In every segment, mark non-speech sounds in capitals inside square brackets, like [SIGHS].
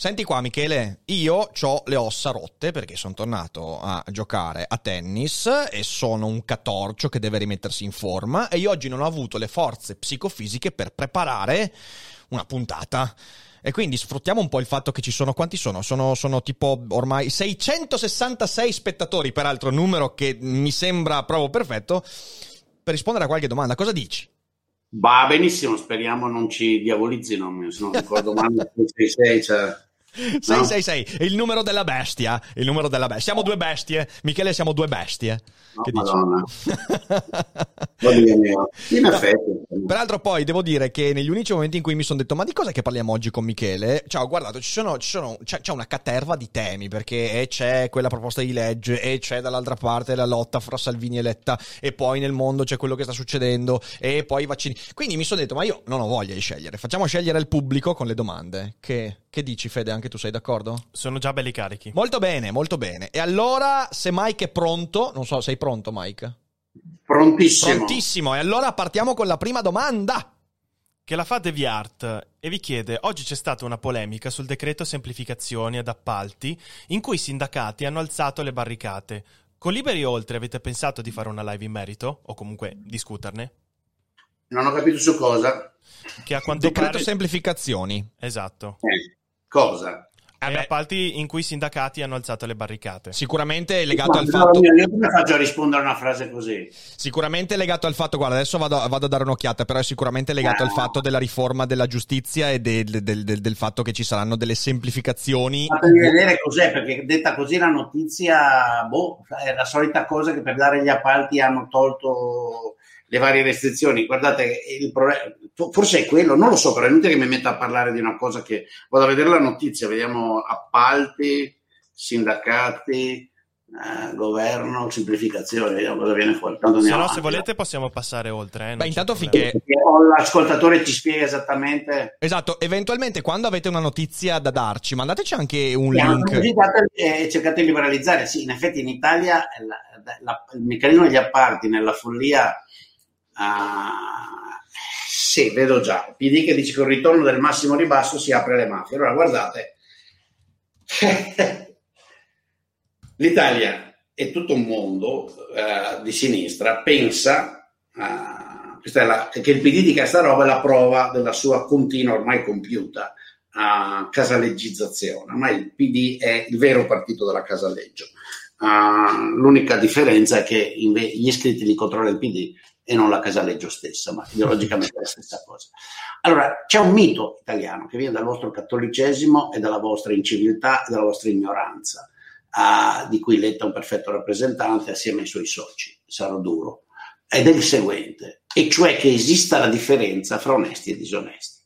Senti qua Michele, io ho le ossa rotte perché sono tornato a giocare a tennis e sono un catorcio che deve rimettersi in forma e io oggi non ho avuto le forze psicofisiche per preparare una puntata. E quindi sfruttiamo un po' il fatto che ci sono, quanti sono? Sono, sono tipo ormai 666 spettatori, peraltro numero che mi sembra proprio perfetto, per rispondere a qualche domanda. Cosa dici? Va benissimo, speriamo non ci diavolizzino, se non ricordo male, [LAUGHS] 666, cioè... 666, no? il numero della bestia. Il numero della bestia. Siamo due bestie. Michele, siamo due bestie. No, che Madonna. [LAUGHS] in effetti. Peraltro, poi devo dire che negli unici momenti in cui mi sono detto: Ma di cosa che parliamo oggi con Michele? Cioè, ho guardato, ci sono, ci sono, c'è, c'è, una caterva di temi perché c'è quella proposta di legge, e c'è dall'altra parte la lotta fra Salvini e Letta, e poi nel mondo c'è quello che sta succedendo, e poi i vaccini. Quindi mi sono detto: Ma io non ho voglia di scegliere. Facciamo scegliere il pubblico con le domande. Che, che dici, Fede? Anche tu sei d'accordo? Sono già belli carichi. Molto bene, molto bene. E allora, se Mike è pronto, non so, sei pronto, Mike? Prontissimo. Prontissimo. E allora partiamo con la prima domanda. Che la fa DeviArt e vi chiede: Oggi c'è stata una polemica sul decreto semplificazioni ed appalti in cui i sindacati hanno alzato le barricate. Con Liberi Oltre avete pensato di fare una live in merito? O comunque discuterne? Non ho capito su cosa. Che a quanto decreto pare... semplificazioni. Esatto. Eh, cosa? Eh appalti in cui i sindacati hanno alzato le barricate. Sicuramente legato Ma, al fatto. Io, io come faccio a rispondere a una frase così? Sicuramente legato al fatto, guarda, adesso vado, vado a dare un'occhiata, però è sicuramente legato Ah. al fatto della riforma della giustizia e del, del- del- del fatto che ci saranno delle semplificazioni. Fatemi vedere cos'è, perché detta così la notizia, boh, è la solita cosa che per dare gli appalti hanno tolto le varie restrizioni. Guardate, il problema, forse è quello, non lo so, però è inutile che mi metta a parlare di una cosa che vado a vedere la notizia, vediamo appalti, sindacati, eh, governo, semplificazione, vediamo cosa viene fuori. Tanto Se no, se avanti. volete, possiamo passare oltre. Eh, Beh, intanto finché. L'ascoltatore ci spiega esattamente Esatto, eventualmente quando avete una notizia da darci, mandateci anche un Piano link. semplificato e cercate di liberalizzare. Sì, in effetti in Italia eh, la- la- il meccanismo degli apparti nella follia. Ah, sì, vedo già. PD che dice che il ritorno del massimo ribasso si apre le mafie. Allora, guardate, [LAUGHS] l'Italia e tutto un mondo eh, di sinistra pensa ah, questa è la- che il PD dica sta roba è la prova della sua continua, ormai compiuta, a casaleggizzazione. Ormai il PD è il vero partito della casaleggio. Ah, l'unica differenza è che inve- gli iscritti li controlla il PD e non la casaleggio stessa, ma ideologicamente è la stessa cosa. Allora, c'è un mito italiano che viene dal vostro cattolicesimo e dalla vostra inciviltà e dalla vostra ignoranza, ah, di cui Letta è un perfetto rappresentante assieme ai suoi soci, sarò duro, ed è il seguente, e cioè che esista la differenza fra onesti e disonesti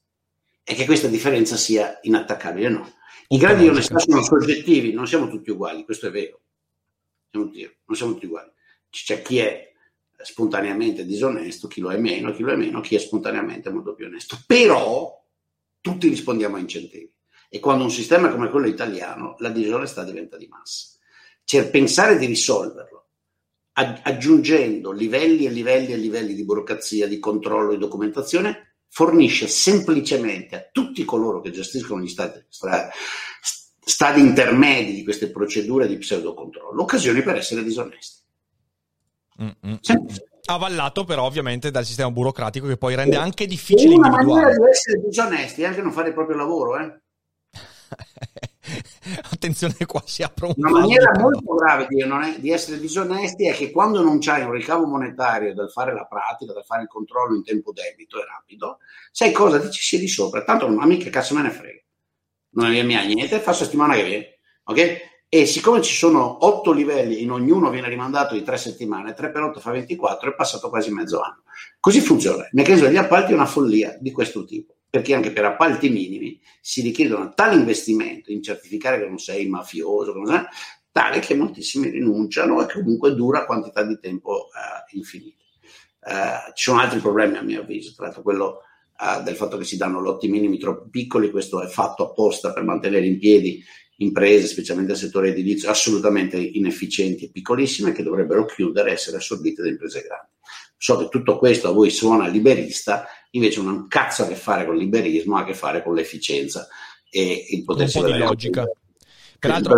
e che questa differenza sia inattaccabile. No. I gradi di onestà sono soggettivi, non siamo tutti uguali, questo è vero. Non siamo tutti uguali. C'è chi è spontaneamente disonesto, chi lo è meno, chi lo è meno, chi è spontaneamente molto più onesto. Però tutti rispondiamo a incentivi. E quando un sistema come quello italiano, la disonestà diventa di massa. Cioè, pensare di risolverlo ag- aggiungendo livelli e livelli e livelli di burocrazia, di controllo e documentazione fornisce semplicemente a tutti coloro che gestiscono gli stati, stra- stadi intermedi di queste procedure di pseudocontrollo occasioni per essere disonesti. Semplice. Avallato però ovviamente dal sistema burocratico che poi rende anche difficile Una maniera di essere disonesti è anche non fare il proprio lavoro, eh? [LAUGHS] Attenzione qua si apre un Una maniera molto grave di, non è- di essere disonesti è che quando non c'hai un ricavo monetario dal fare la pratica, dal fare il controllo in tempo debito e rapido, sai cosa? Dici sì di sopra, tanto a me che cazzo me ne frega. Non è mia niente, fa settimana che viene, ok? E siccome ci sono otto livelli in ognuno viene rimandato di tre settimane, 3 per 8 fa 24, è passato quasi mezzo anno. Così funziona. Il meccanismo degli appalti è una follia di questo tipo. perché anche per appalti minimi si richiedono tali investimenti in certificare che non sei mafioso, non sei, tale che moltissimi rinunciano e comunque dura quantità di tempo uh, infinita. Uh, ci sono altri problemi a mio avviso, tra l'altro quello uh, del fatto che si danno lotti minimi troppo piccoli, questo è fatto apposta per mantenere in piedi imprese, specialmente nel settore edilizio, assolutamente inefficienti e piccolissime che dovrebbero chiudere e essere assorbite da imprese grandi. So che tutto questo a voi suona liberista, invece non ha un cazzo a che fare con il liberismo, ha a che fare con l'efficienza e il potersi un po' di logica. Peraltro,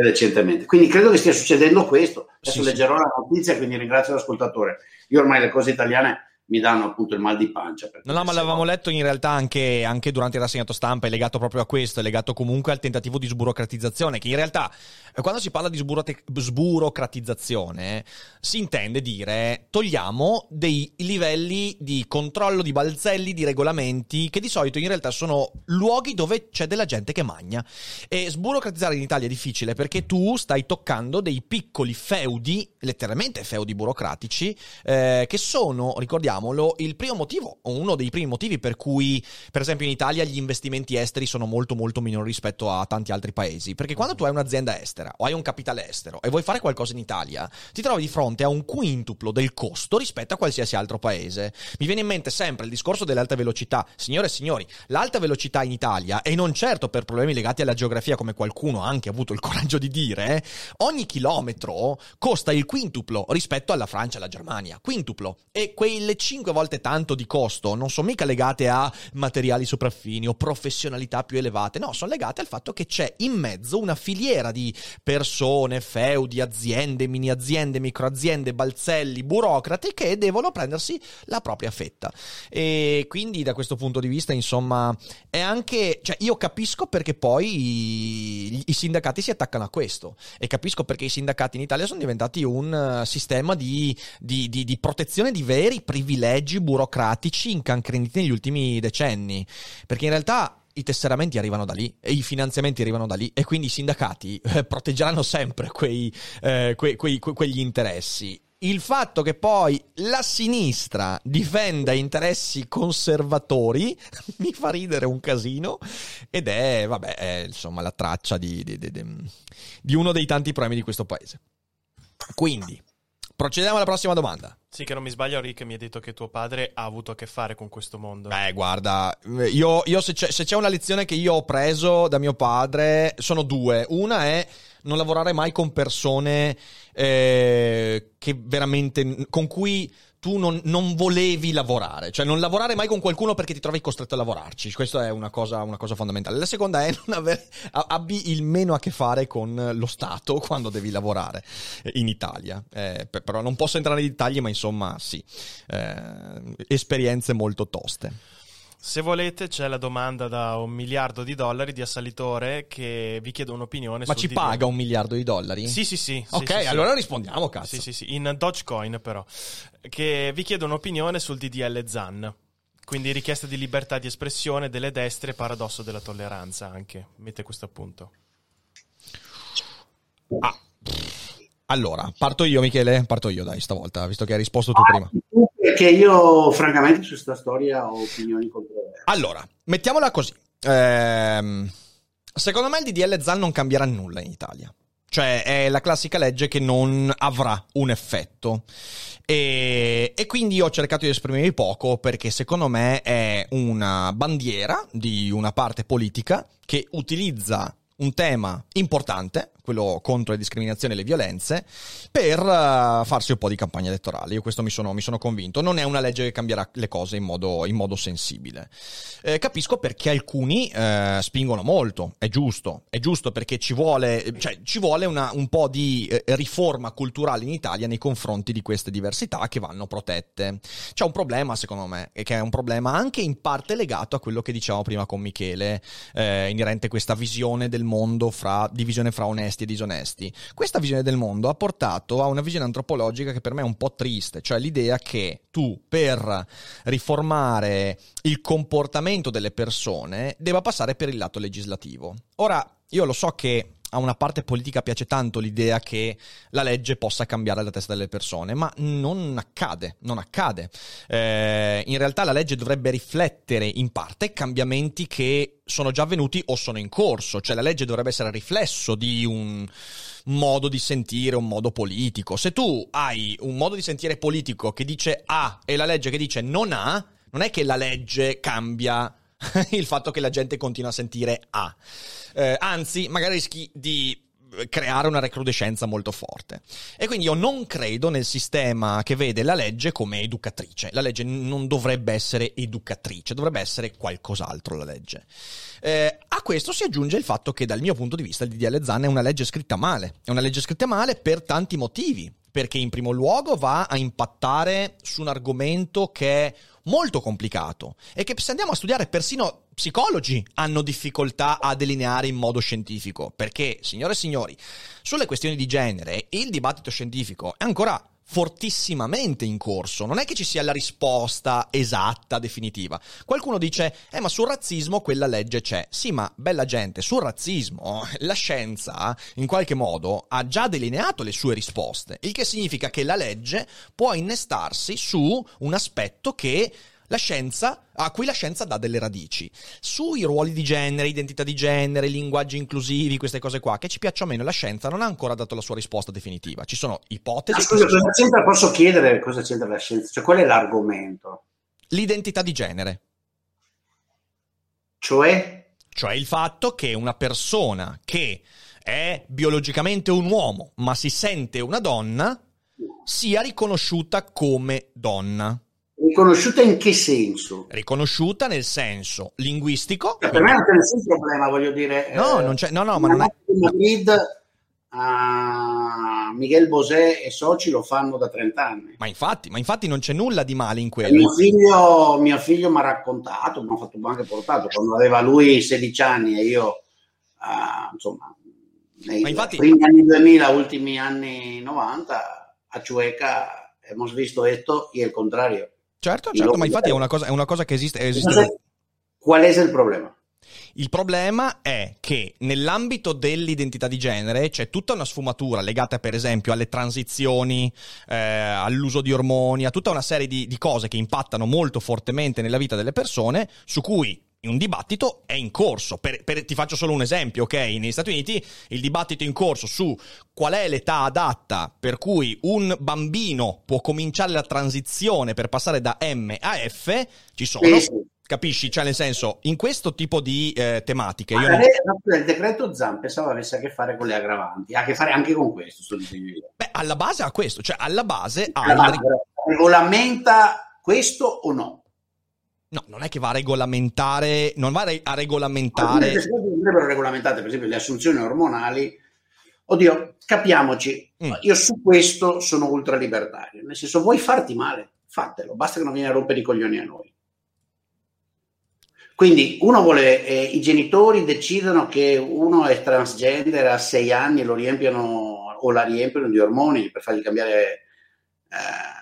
recentemente. Quindi credo che stia succedendo questo. Adesso sì, leggerò sì. la notizia, quindi ringrazio l'ascoltatore. Io ormai le cose italiane mi danno appunto il mal di pancia. No, no, ma l'avevamo letto in realtà anche, anche, durante il rassegnato stampa, è legato proprio a questo, è legato comunque al tentativo di sburocratizzazione, che in realtà eh, quando si parla di sburocrat- sburocratizzazione si intende dire togliamo dei livelli di controllo di balzelli, di regolamenti, che di solito in realtà sono luoghi dove c'è della gente che magna. E sburocratizzare in Italia è difficile perché tu stai toccando dei piccoli feudi, letteralmente feudi burocratici, eh, che sono, ricordiamo, diciamolo, il primo motivo, o uno dei primi motivi per cui, per esempio, in Italia gli investimenti esteri sono molto molto minori rispetto a tanti altri paesi. Perché quando tu hai un'azienda estera o hai un capitale estero e vuoi fare qualcosa in Italia, ti trovi di fronte a un quintuplo del costo rispetto a qualsiasi altro paese. Mi viene in mente sempre il discorso dell'alta velocità. Signore e signori, l'alta velocità in Italia, e non certo per problemi legati alla geografia come qualcuno ha anche avuto il [LAUGHS] coraggio di dire, ogni chilometro costa il quintuplo rispetto alla Francia e alla Germania. Quintuplo. E quelle 5 volte tanto di costo non sono mica legate a materiali sopraffini o professionalità più elevate, no, sono legate al fatto che c'è in mezzo una filiera di persone, feudi, aziende, mini aziende, microaziende, balzelli, burocrati che devono prendersi la propria fetta. E quindi da questo punto di vista, insomma, è anche, cioè io capisco perché poi i, i sindacati si attaccano a questo e capisco perché i sindacati in Italia sono diventati un sistema di, di, di, di protezione di veri privilegi privilegi burocratici incancreniti negli ultimi decenni, perché in realtà i tesseramenti arrivano da lì e i finanziamenti arrivano da lì e quindi i sindacati eh, proteggeranno sempre quei, eh, que, quei, que, quegli interessi. Il fatto che poi la sinistra difenda interessi conservatori [LAUGHS] mi fa ridere un casino ed è, vabbè, è, insomma la traccia di, di, di, di uno dei tanti problemi di questo paese. Quindi, procediamo alla prossima domanda. Sì, che non mi sbaglio, Rick mi ha detto che tuo padre ha avuto a che fare con questo mondo. Beh, guarda, io, io se, c'è, se, c'è, una lezione che io ho preso da mio padre, sono due. Una è non lavorare mai con persone eh, che veramente, con cui tu non, non, volevi lavorare, cioè non lavorare mai con qualcuno perché ti trovi costretto a lavorarci. Questa è una cosa, una cosa fondamentale. La seconda è non avere, abbi il meno a che fare con lo Stato [LAUGHS] quando devi lavorare in Italia. Eh, però non posso entrare nei dettagli, ma insomma, sì, eh, esperienze molto toste. Se volete, c'è la domanda da un miliardo di dollari di assalitore che vi chiede un'opinione. Ma ci DDL. paga un miliardo di dollari? Sì, sì, sì. Ok, sì, allora sì. rispondiamo, cazzo. Sì, sì, sì, in Dogecoin però. Che vi chiede un'opinione sul DDL ZAN. Quindi richiesta di libertà di espressione delle destre e paradosso della tolleranza anche. Mette questo appunto. Ah. Allora, parto io, Michele? Parto io, dai, stavolta, visto che hai risposto tu prima. Perché io, francamente, su questa storia ho opinioni controverse. Allora, mettiamola così. Ehm, secondo me il DDL ZAN non cambierà nulla in Italia. Cioè, è la classica legge che non avrà un effetto. E, e, quindi ho cercato di esprimermi poco perché secondo me è una bandiera di una parte politica che utilizza un tema importante, quello contro le discriminazioni e le violenze, per uh, farsi un po' di campagna elettorale. Io questo mi sono, mi sono convinto. Non è una legge che cambierà le cose in modo, in modo sensibile. Eh, capisco perché alcuni eh, spingono molto, è giusto, è giusto perché ci vuole, cioè, ci vuole una, un po' di eh, riforma culturale in Italia nei confronti di queste diversità che vanno protette. C'è un problema, secondo me, che è un problema anche in parte legato a quello che dicevamo prima con Michele, eh, inerente a questa visione del mondo fra divisione fra onesti onesti e disonesti. Questa visione del mondo ha portato a una visione antropologica che per me è un po' triste, cioè l'idea che tu per riformare il comportamento delle persone debba passare per il lato legislativo. Ora, io lo so che a una parte politica piace tanto l'idea che la legge possa cambiare la testa delle persone, ma non accade, non accade. Eh, in realtà la legge dovrebbe riflettere in parte cambiamenti che sono già avvenuti o sono in corso, cioè la legge dovrebbe essere riflesso di un modo di sentire, un modo politico. Se tu hai un modo di sentire politico che dice A e la legge che dice non A, non è che la legge cambia [LAUGHS] il fatto che la gente continua a sentire A. Eh, anzi, magari rischi di creare una recrudescenza molto forte. E quindi io non credo nel sistema che vede la legge come educatrice. La legge non dovrebbe essere educatrice, dovrebbe essere qualcos'altro la legge. Eh, a questo si aggiunge il fatto che dal mio punto di vista il DDL Zan è una legge scritta male. È una legge scritta male per tanti motivi. Perché in primo luogo va a impattare su un argomento che è molto complicato e che se andiamo a studiare persino psicologi hanno difficoltà a delineare in modo scientifico, perché, signore e signori, sulle questioni di genere il dibattito scientifico è ancora fortissimamente in corso. Non è che ci sia la risposta esatta, definitiva. Qualcuno dice, eh ma sul razzismo quella legge c'è. Sì, ma bella gente, sul razzismo [LAUGHS] la scienza in qualche modo ha già delineato le sue risposte, il che significa che la legge può innestarsi su un aspetto che la scienza, a cui la scienza dà delle radici. Sui ruoli di genere, identità di genere, linguaggi inclusivi, queste cose qua, che ci piacciono o meno, la scienza non ha ancora dato la sua risposta definitiva. Ci sono ipotesi. Ma scusa, cosa c'entra, posso chiedere cosa c'entra la scienza? Cioè, qual è l'argomento? L'identità di genere. Cioè? Cioè il fatto che una persona che è biologicamente un uomo, ma si sente una donna, sia riconosciuta come donna. Riconosciuta in che senso? Riconosciuta nel senso linguistico. Per me non c'è nessun problema, voglio dire. No, eh, non c'è, no, no, ma non è... Madrid, uh, Miguel Bosé e soci lo fanno da 30 anni. Ma infatti, ma infatti non c'è nulla di male in quello. Mio figlio, mio figlio mi ha raccontato, mi ha fatto anche portato, quando aveva lui 16 anni e io, uh, insomma, nei infatti... primi anni 2000, ultimi anni 90, a Chueca hemos visto esto y el contrario. Certo, certo, ma infatti è una cosa, è una cosa che esiste. esiste. Qual è il problema? Il problema è che nell'ambito dell'identità di genere c'è tutta una sfumatura legata per esempio alle transizioni, eh, all'uso di ormoni, a tutta una serie di, di cose che impattano molto fortemente nella vita delle persone, su cui un dibattito è in corso. Per, per, ti faccio solo un esempio, ok? Negli Stati Uniti il dibattito è in corso su qual è l'età adatta per cui un bambino può cominciare la transizione per passare da M a F, ci sono. Sì. Capisci? Cioè, nel senso, in questo tipo di eh, tematiche. Io non... Il decreto Zan pensavo avesse a che fare con le aggravanti, ha a che fare anche con questo. Sto Beh, alla base ha questo, cioè alla base ha. Alla regolamenta questo o no? No, non è che va a regolamentare, non va a regolamentare. Andrebbero regolamentate, per esempio, le assunzioni ormonali. Oddio, capiamoci, mm. io su questo sono ultralibertario. Nel senso, vuoi farti male? Fatelo, basta che non vieni a rompere i coglioni a noi. Quindi uno vuole, eh, i genitori decidono che uno è transgender a sei anni e lo riempiono o la riempiono di ormoni per fargli cambiare. Eh,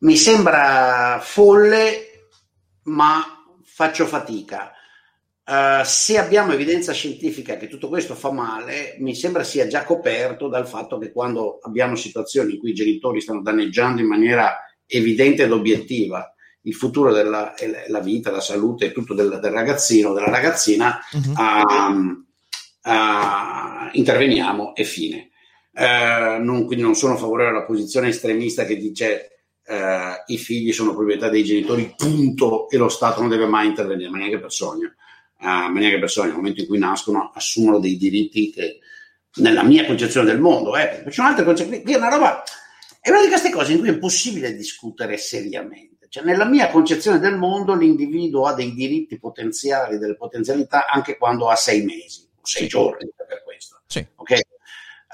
mi sembra folle ma faccio fatica. Uh, se abbiamo evidenza scientifica che tutto questo fa male, mi sembra sia già coperto dal fatto che quando abbiamo situazioni in cui i genitori stanno danneggiando in maniera evidente ed obiettiva il futuro della la vita, la salute e tutto del, del ragazzino, della ragazzina, uh-huh. uh, interveniamo e fine. Eh, non, quindi non sono favorevole alla posizione estremista che dice eh, i figli sono proprietà dei genitori, punto, e lo Stato non deve mai intervenire, ma neanche per sogno. Eh, ma neanche per sogno, nel momento in cui nascono, assumono dei diritti che, nella mia concezione del mondo, eh, c'è un'altra concezione, è una roba, è una di queste cose in cui è impossibile discutere seriamente. Cioè, nella mia concezione del mondo, l'individuo ha dei diritti potenziali, delle potenzialità, anche quando ha sei mesi o sei giorni per questo. Sì. Okay?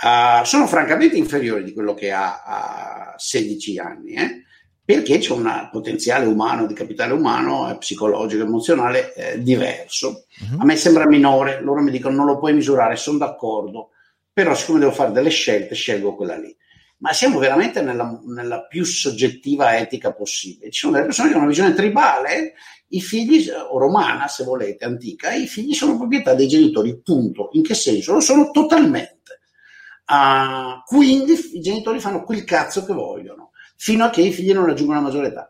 Uh, sono francamente inferiori di quello che ha a 16 anni. Eh? perché c'è un potenziale umano, di capitale umano, eh, psicologico, emozionale eh, diverso. Uh-huh. A me sembra minore, loro mi dicono non lo puoi misurare, sono d'accordo, però siccome devo fare delle scelte, scelgo quella lì. Ma siamo veramente nella, nella più soggettiva etica possibile. Ci sono delle persone che hanno una visione tribale i figli, o romana se volete, antica, i figli sono proprietà dei genitori, punto. In che senso? Lo sono totalmente. Uh, quindi i genitori fanno quel cazzo che vogliono, fino a che i figli non raggiungono la maggiore età.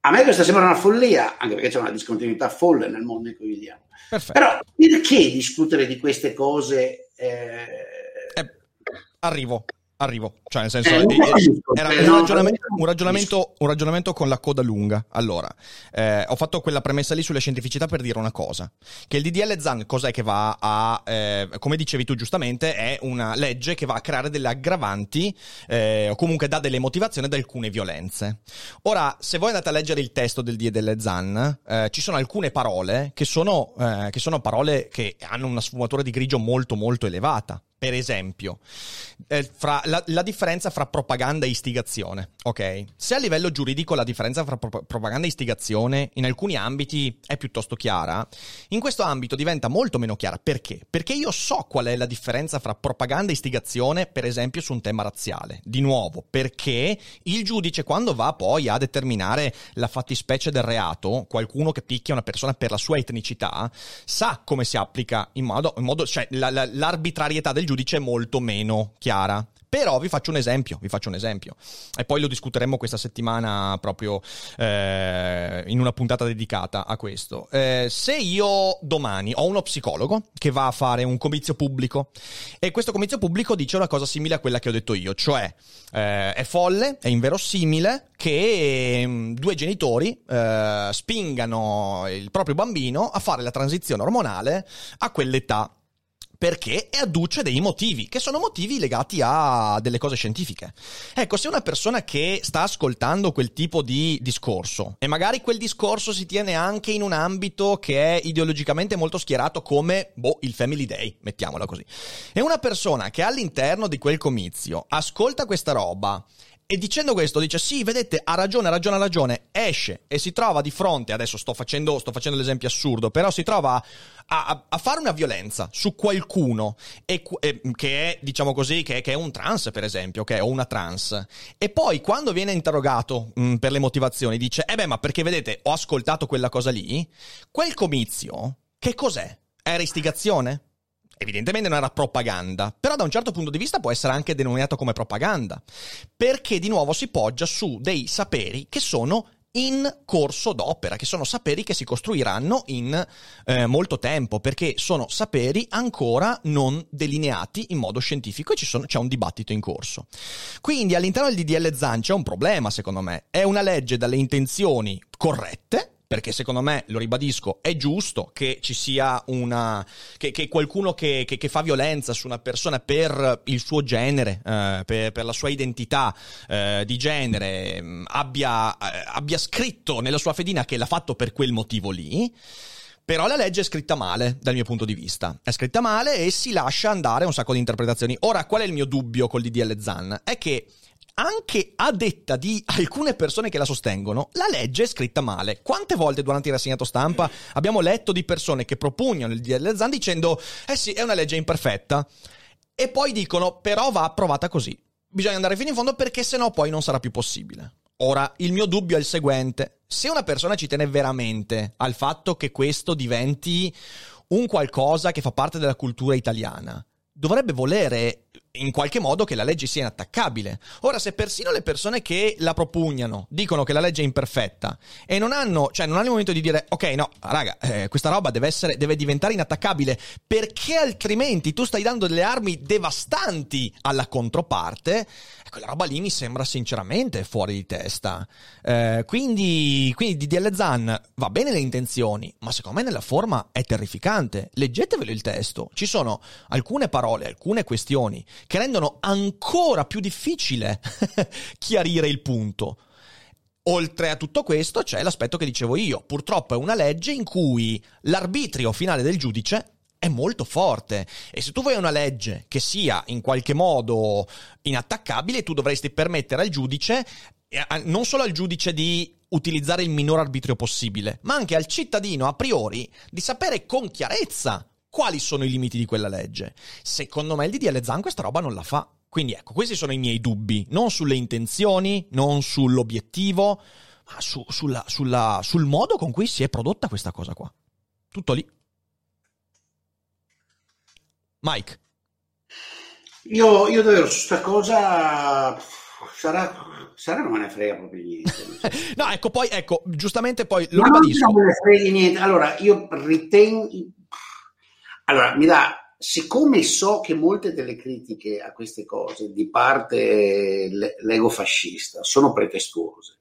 A me questa sembra una follia, anche perché c'è una discontinuità folle nel mondo in cui viviamo. Perfetto. Però perché discutere di queste cose? Eh... Eh, arrivo. Arrivo, cioè nel senso, eh, era un ragionamento, un, ragionamento, un ragionamento, con la coda lunga. Allora, eh, ho fatto quella premessa lì sulle scientificità per dire una cosa, che il DDL ZAN cos'è che va a, eh, come dicevi tu giustamente, è una legge che va a creare delle aggravanti eh, o comunque dà delle motivazioni ad alcune violenze. Ora, se voi andate a leggere il testo del DDL ZAN, eh, ci sono alcune parole che sono, eh, che sono parole che hanno una sfumatura di grigio molto molto elevata. Per esempio, eh, la, la, differenza fra propaganda e istigazione, ok? Se a livello giuridico la differenza fra pro- propaganda e istigazione in alcuni ambiti è piuttosto chiara, in questo ambito diventa molto meno chiara. Perché? Perché io so qual è la differenza fra propaganda e istigazione, per esempio, su un tema razziale. Di nuovo, perché il giudice quando va poi a determinare la fattispecie del reato, qualcuno che picchia una persona per la sua etnicità, sa come si applica in modo, in modo cioè la, la, l'arbitrarietà del giudice molto meno chiara. Però vi faccio un esempio, vi faccio un esempio. E poi lo discuteremo questa settimana proprio eh, in una puntata dedicata a questo. Eh, se io domani ho uno psicologo che va a fare un comizio pubblico e questo comizio pubblico dice una cosa simile a quella che ho detto io, cioè eh, è folle, è inverosimile che mh, due genitori eh, spingano il proprio bambino a fare la transizione ormonale a quell'età perché e adduce dei motivi, che sono motivi legati a delle cose scientifiche. Ecco, se una persona che sta ascoltando quel tipo di discorso, e magari quel discorso si tiene anche in un ambito che è ideologicamente molto schierato come, boh, il Family Day, mettiamola così, e una persona che all'interno di quel comizio ascolta questa roba e dicendo questo dice sì, vedete, ha ragione, ha ragione, ha ragione, esce e si trova di fronte, adesso sto facendo, sto facendo l'esempio assurdo, però si trova a, a, a fare una violenza su qualcuno e, e, che è, diciamo così, che, che, è un trans per esempio, okay, o una trans, e poi quando viene interrogato mh, per le motivazioni dice, eh beh, ma perché vedete, ho ascoltato quella cosa lì, quel comizio, che cos'è? Era istigazione? Evidentemente non era propaganda, però da un certo punto di vista può essere anche denominato come propaganda, perché di nuovo si poggia su dei saperi che sono in corso d'opera, che sono saperi che si costruiranno in eh, molto tempo, perché sono saperi ancora non delineati in modo scientifico e sono, c'è un dibattito in corso. Quindi all'interno del DDL ZAN c'è un problema, secondo me. È una legge dalle intenzioni corrette, perché secondo me, lo ribadisco, è giusto che ci sia una... che, che qualcuno che, che, che, fa violenza su una persona per il suo genere, eh, per, per, la sua identità eh, di genere, mm, abbia, eh, abbia scritto nella sua fedina che l'ha fatto per quel motivo lì. Però la legge è scritta male, dal mio punto di vista. È scritta male e si lascia andare un sacco di interpretazioni. Ora, qual è il mio dubbio col DDL Zan? È che anche a detta di alcune persone che la sostengono, la legge è scritta male. Quante volte durante il rassegnato stampa abbiamo letto di persone che propugnano il DL Zan dicendo eh sì, è una legge imperfetta e poi dicono però va approvata così. Bisogna andare fino in fondo perché sennò poi non sarà più possibile. Ora, il mio dubbio è il seguente. Se una persona ci tiene veramente al fatto che questo diventi un qualcosa che fa parte della cultura italiana, dovrebbe volere in qualche modo che la legge sia inattaccabile. Ora, se persino le persone che la propugnano dicono che la legge è imperfetta e non hanno, cioè non hanno il momento di dire, ok, no, raga, eh, questa roba deve essere, deve diventare inattaccabile, perché altrimenti tu stai dando delle armi devastanti alla controparte, quella roba lì mi sembra sinceramente fuori di testa. Eh, quindi, quindi DDL Zan va bene le intenzioni, ma secondo me nella forma è terrificante. Leggetevelo il testo. Ci sono alcune parole, alcune questioni che rendono ancora più difficile [LAUGHS] chiarire il punto. Oltre a tutto questo c'è l'aspetto che dicevo io, purtroppo è una legge in cui l'arbitrio finale del giudice è molto forte e se tu vuoi una legge che sia in qualche modo inattaccabile, tu dovresti permettere al giudice, non solo al giudice di utilizzare il minor arbitrio possibile, ma anche al cittadino a priori di sapere con chiarezza quali sono i limiti di quella legge. Secondo me il DDL Zan questa roba non la fa. Quindi ecco, questi sono i miei dubbi, non sulle intenzioni, non sull'obiettivo, su, sulla, sulla, sul modo con cui si è prodotta questa cosa qua. Tutto lì. Mike. Io, io davvero su questa cosa sarà, sarà non me ne frega proprio niente. [LAUGHS] no, ecco, poi, ecco, giustamente poi lo Ma ribadisco. Non me ne frega niente. Allora, io ritengo... Allora, mi dà... Siccome so che molte delle critiche a queste cose di parte l'ego fascista sono pretestuose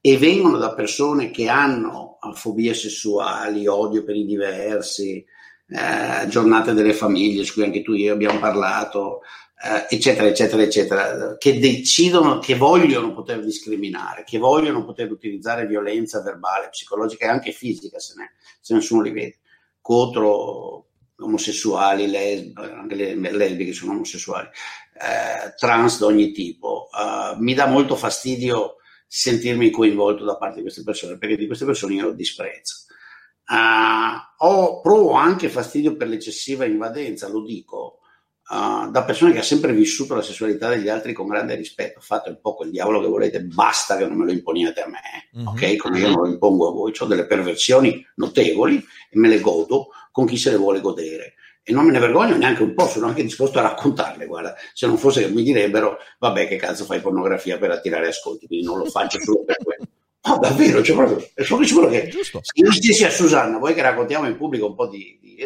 e vengono da persone che hanno fobie sessuali, odio per i diversi, eh, giornate delle famiglie, su cui anche tu e io abbiamo parlato, eh, eccetera, eccetera, eccetera, che decidono, che vogliono poter discriminare, che vogliono poter utilizzare violenza verbale, psicologica e anche fisica, se, ne, se nessuno li vede, contro omosessuali, lesb- anche le lesbiche sono omosessuali, eh, trans di ogni tipo. Uh, mi dà molto fastidio sentirmi coinvolto da parte di queste persone, perché di queste persone io disprezzo. Uh, ho, provo anche fastidio per l'eccessiva invadenza, lo dico, uh, da persone che hanno sempre vissuto la sessualità degli altri con grande rispetto. Fate un po' quel diavolo che volete, basta che non me lo imponiate a me, mm-hmm. ok? Come io non lo impongo a voi. Ho delle perversioni notevoli e me le godo con chi se le vuole godere. E non me ne vergogno neanche un po', sono anche disposto a raccontarle. Guarda, se non fosse che mi direbbero, vabbè, che cazzo fai pornografia per attirare ascolti, quindi non lo faccio solo per quello. No, davvero, cioè proprio, sono sicuro che Giusto. se io stessi a Susanna, voi che raccontiamo in pubblico un po' di, di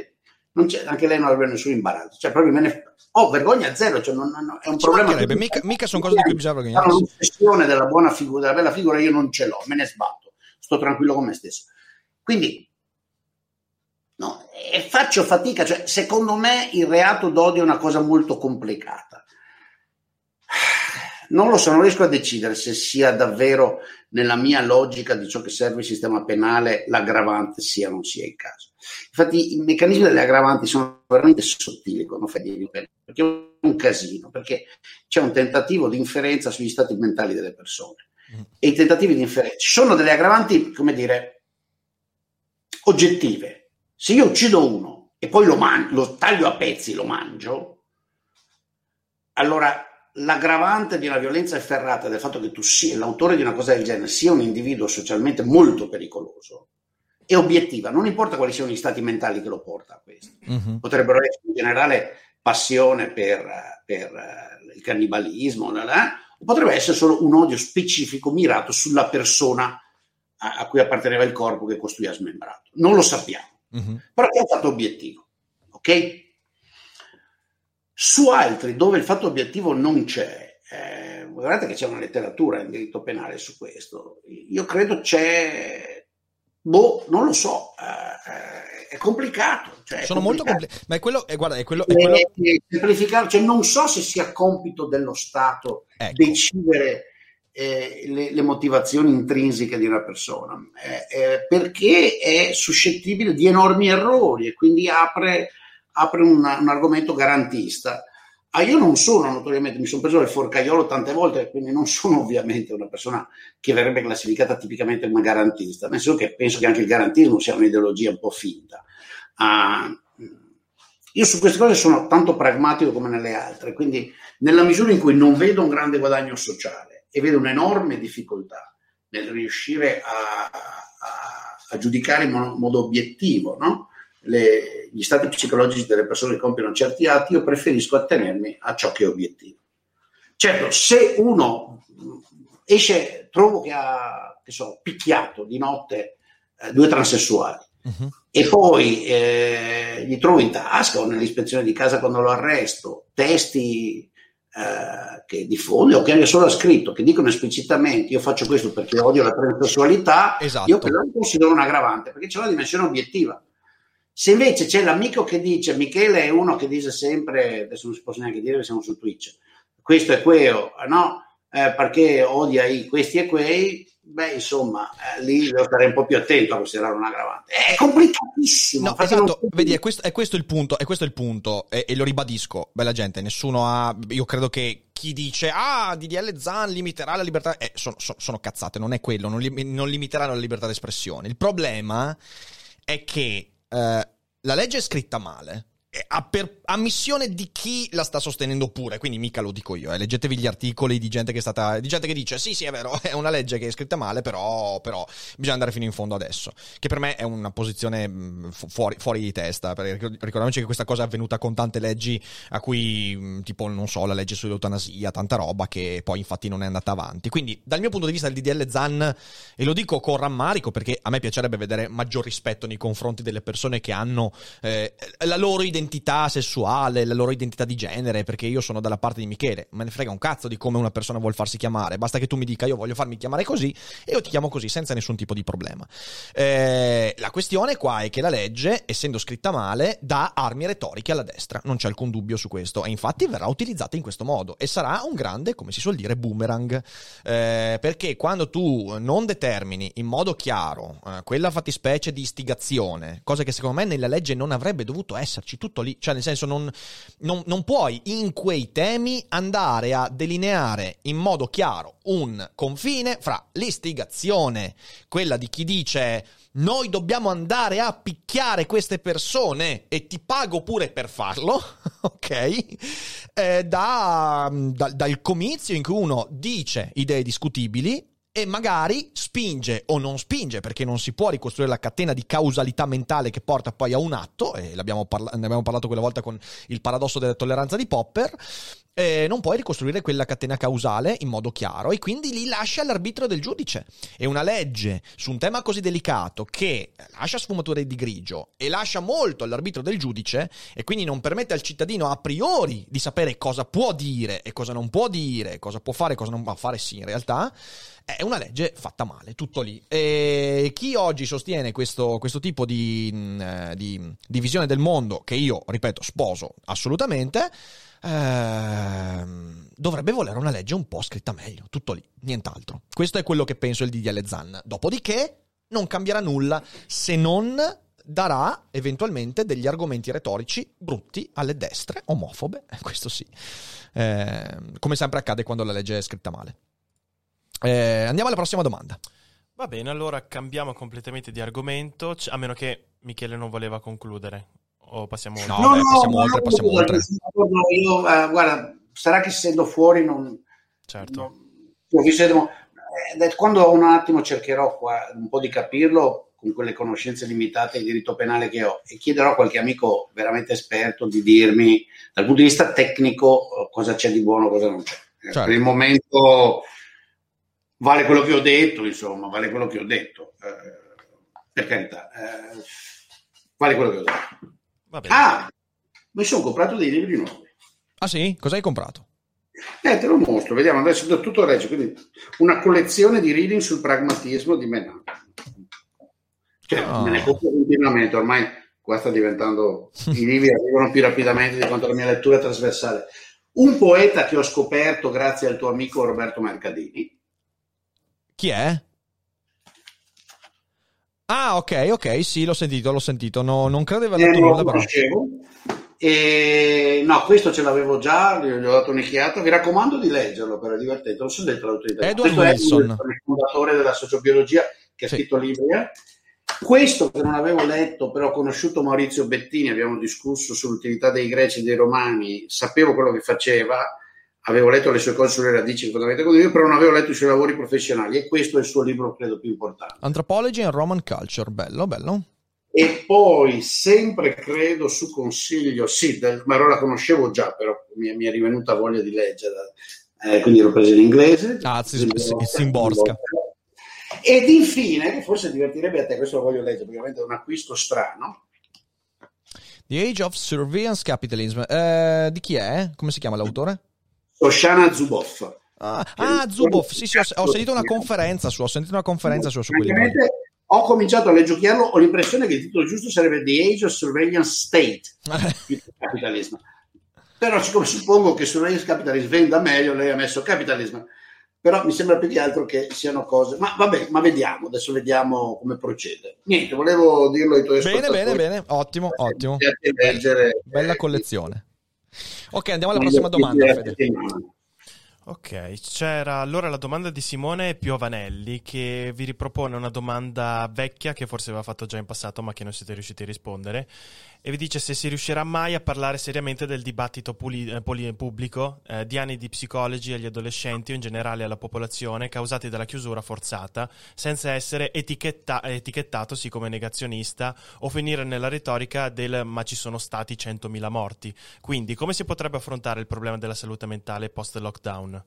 anche lei non avrebbe nessun imbarazzo, cioè proprio me ne ho oh, vergogna zero, cioè non, non, è un Ci problema. Che mica, mica sono cose di cui bisogna vergognarsi. L'ossessione della buona figura, della bella figura, io non ce l'ho, me ne sbatto, sto tranquillo con me stesso. Quindi, no, e faccio fatica, cioè, secondo me il reato d'odio è una cosa molto complicata. [SIGHS] Non lo so, non riesco a decidere se sia davvero nella mia logica di ciò che serve il sistema penale l'aggravante sia o non sia il caso. Infatti i meccanismi delle aggravanti sono veramente sottili quando fai di perché è un casino, perché c'è un tentativo di inferenza sugli stati mentali delle persone. Mm. E i tentativi di inferenza ci sono delle aggravanti, come dire, oggettive. Se io uccido uno e poi lo, man- lo taglio a pezzi, lo mangio, allora l'aggravante di una violenza efferrata del fatto che tu sia l'autore di una cosa del genere sia un individuo socialmente molto pericoloso è obiettiva, non importa quali siano gli stati mentali che lo porta a questo. Uh-huh. Potrebbero essere in generale passione per, per uh, il cannibalismo, là, là, o potrebbe essere solo un odio specifico mirato sulla persona a, a cui apparteneva il corpo che costui ha smembrato. Non lo sappiamo, uh-huh. però è un fatto obiettivo, ok? Su altri dove il fatto obiettivo non c'è, eh, guardate che c'è una letteratura in diritto penale su questo, io credo c'è, boh, non lo so, eh, è complicato. Cioè è Sono complicato. molto complicati, ma è quello, è, guarda, è quello... È quello... E, semplificare, cioè non so se sia compito dello Stato Ecco. decidere eh, le, le motivazioni intrinseche di una persona, eh, eh, perché è suscettibile di enormi errori e quindi apre apre una, un argomento garantista. Ah, io non sono notoriamente, mi sono preso il forcaiolo tante volte, quindi non sono ovviamente una persona che verrebbe classificata tipicamente come garantista, nel senso che penso che anche il garantismo sia un'ideologia un po' finta. Ah, io su queste cose sono tanto pragmatico come nelle altre, quindi nella misura in cui non vedo un grande guadagno sociale e vedo un'enorme difficoltà nel riuscire a, a, a giudicare in modo obiettivo, no? Le, gli stati psicologici delle persone che compiono certi atti, io preferisco attenermi a ciò che è obiettivo. Certo, se uno esce, trovo che ha, che so, picchiato di notte eh, due transessuali uh-huh. e poi eh, gli trovo in tasca o nell'ispezione di casa quando lo arresto testi eh, che diffonde o che anche solo ha scritto, che dicono esplicitamente io faccio questo perché odio la transessualità, esatto. io quello lo considero un aggravante perché c'è una dimensione obiettiva. Se invece c'è l'amico che dice, Michele è uno che dice sempre, adesso non si può neanche dire che siamo su Twitch, questo è quello, no? Eh, perché odia i questi e quei, beh, insomma, eh, lì devo stare un po' più attento a considerare un aggravante. È complicatissimo. No, esatto, non... vedi, è questo, è questo, il punto, è questo il punto, e, e, lo ribadisco, bella gente, nessuno ha, io credo che chi dice, ah, DDL Zan limiterà la libertà, eh, sono, sono, sono, cazzate, non è quello, non, li, non limiteranno la libertà d'espressione. Il problema è che Uh, la legge è scritta male a, per, ammissione di chi la sta sostenendo pure, quindi mica lo dico io, eh. leggetevi gli articoli di gente che è stata, di gente che dice sì sì è vero, [LAUGHS] è una legge che è scritta male, però, però bisogna andare fino in fondo adesso, che per me è una posizione mm, fuori, fuori di testa, perché ricordiamoci che questa cosa è avvenuta con tante leggi a cui, mm, tipo, non so, la legge sull'eutanasia, tanta roba che poi infatti non è andata avanti, quindi dal mio punto di vista il DDL ZAN, e lo dico con rammarico perché a me piacerebbe vedere maggior rispetto nei confronti delle persone che hanno eh, la loro identità identità sessuale, la loro identità di genere, perché io sono dalla parte di Michele, me ne frega un cazzo di come una persona vuol farsi chiamare, basta che tu mi dica io voglio farmi chiamare così e io ti chiamo così senza nessun tipo di problema. Eh, la questione qua è che la legge, essendo scritta male, dà armi retoriche alla destra, non c'è alcun dubbio su questo. E infatti verrà utilizzata in questo modo. E sarà un grande, come si suol dire, boomerang, eh, perché quando tu non determini in modo chiaro eh, quella fattispecie di istigazione, cosa che secondo me nella legge non avrebbe dovuto esserci, tutto lì, cioè nel senso non, non, non puoi in quei temi andare a delineare in modo chiaro un confine fra l'istigazione, quella di chi dice noi dobbiamo andare a picchiare queste persone e ti pago pure per farlo, [LAUGHS] ok? Eh, da, da, dal comizio in cui uno dice idee discutibili e magari spinge o non spinge, perché non si può ricostruire la catena di causalità mentale che porta poi a un atto, e parla- ne abbiamo parlato quella volta con il paradosso della tolleranza di Popper, eh, non puoi ricostruire quella catena causale in modo chiaro e quindi li lascia all'arbitro del giudice. E una legge su un tema così delicato che lascia sfumature di grigio e lascia molto all'arbitro del giudice e quindi non permette al cittadino a priori di sapere cosa può dire e cosa non può dire, cosa può fare e cosa non può fare sì in realtà, è una legge fatta male, tutto lì. E chi oggi sostiene questo, questo tipo di, mm, eh, di, di, visione del mondo, che io, ripeto, sposo assolutamente, eh, dovrebbe volere una legge un po' scritta meglio, tutto lì, nient'altro. Questo è quello che penso il DDL Zan. Dopodiché non cambierà nulla se non darà eventualmente degli argomenti retorici brutti alle destre, omofobe, [LAUGHS] questo sì, eh, come sempre accade quando la legge è scritta male. Eh, andiamo alla prossima domanda. Va bene, allora cambiamo completamente di argomento, a meno che Michele non voleva concludere. O passiamo oltre? No, no, beh, passiamo no, oltre, passiamo no, oltre. Io, uh, guarda, sarà che essendo fuori non... Certo. Non, vedremo, eh, quando un attimo cercherò qua un po' di capirlo con quelle conoscenze limitate di diritto penale che ho e chiederò a qualche amico veramente esperto di dirmi dal punto di vista tecnico cosa c'è di buono, cosa non c'è. Certo. Per il momento vale quello che ho detto, insomma, vale quello che ho detto, eh, per carità, eh, vale quello che ho detto. Ah, mi sono comprato dei libri nuovi. Ah sì? Cosa hai comprato? Eh, te lo mostro, vediamo, adesso do tutto regge, quindi una collezione di reading sul pragmatismo di Menan. Cioè, oh. me ne compro continuamente, ormai qua sta diventando, i libri arrivano più rapidamente di quanto la mia lettura trasversale. Un poeta che ho scoperto grazie al tuo amico Roberto Mercadini, chi è? Ah, ok, ok, sì, l'ho sentito, l'ho sentito. No, non letto eh, nulla, però. E, no, questo ce l'avevo già, gli ho dato un'occhiata. Vi raccomando di leggerlo, però è divertente. Non so detto l'autorità. Edward questo Wilson. è il fondatore della sociobiologia che ha sì. scritto libri. Eh? Questo che non avevo letto, però ho conosciuto Maurizio Bettini, abbiamo discusso sull'utilità dei greci e dei romani, sapevo quello che faceva avevo letto le sue cose sulle radici fondamentalmente come io, però non avevo letto i suoi lavori professionali e questo è il suo libro credo più importante. Anthropology and Roman Culture, bello, bello. E poi sempre credo su consiglio, sì, del, ma la conoscevo già, però mi, mi, è rivenuta voglia di leggerla, eh, quindi l'ho presa in inglese. Ah, Simborska. Ed infine, forse divertirebbe a te, questo lo voglio leggere, perché è un acquisto strano. The Age of Surveillance Capitalism. Eh, di chi è? Come si chiama l'autore? Oshana Zuboff. Ah, ah Zuboff, sì, sì, ho, ho, sentito una conferenza sua, ho sentito una conferenza sua su quel libro. Ho cominciato a leggiucchiarlo, ho l'impressione che il titolo giusto sarebbe The Age of Surveillance State, [LAUGHS] più che capitalismo. Però siccome suppongo che Surveillance Capitalism venda meglio, lei ha messo capitalismo. Però mi sembra più che altro che siano cose... Ma vabbè, ma vediamo, adesso vediamo come procede. Niente, volevo dirlo ai tuoi Bene, bene, bene, ottimo, ottimo. Leggere, Bella collezione. Ok, andiamo alla prossima domanda, Fede. Ok, c'era allora la domanda di Simone Piovanelli che vi ripropone una domanda vecchia che forse aveva fatto già in passato ma che non siete riusciti a rispondere e vi dice se si riuscirà mai a parlare seriamente del dibattito puli- eh, poli- pubblico eh, di anni di psicologi agli adolescenti o in generale alla popolazione causati dalla chiusura forzata, senza essere etichetta- etichettato sì come negazionista o finire nella retorica del ma ci sono stati 100.000 morti. Quindi come si potrebbe affrontare il problema della salute mentale post-lockdown?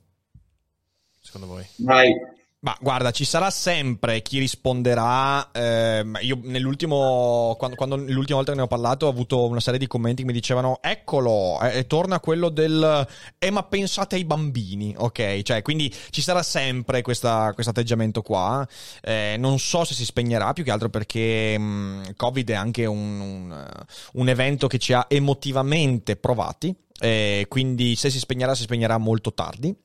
Secondo voi? Vai. Ma guarda, ci sarà sempre chi risponderà. ehm, io nell'ultimo, quando, quando l'ultima volta che ne ho parlato, ho avuto una serie di commenti che mi dicevano: Eccolo, e torna quello del. Eh, ma pensate ai bambini, ok? Cioè, quindi ci sarà sempre questo atteggiamento qua. Eh, non so se si spegnerà, più che altro perché mh, Covid è anche un, un, un evento che ci ha emotivamente provati. eh, quindi se si spegnerà, si spegnerà molto tardi.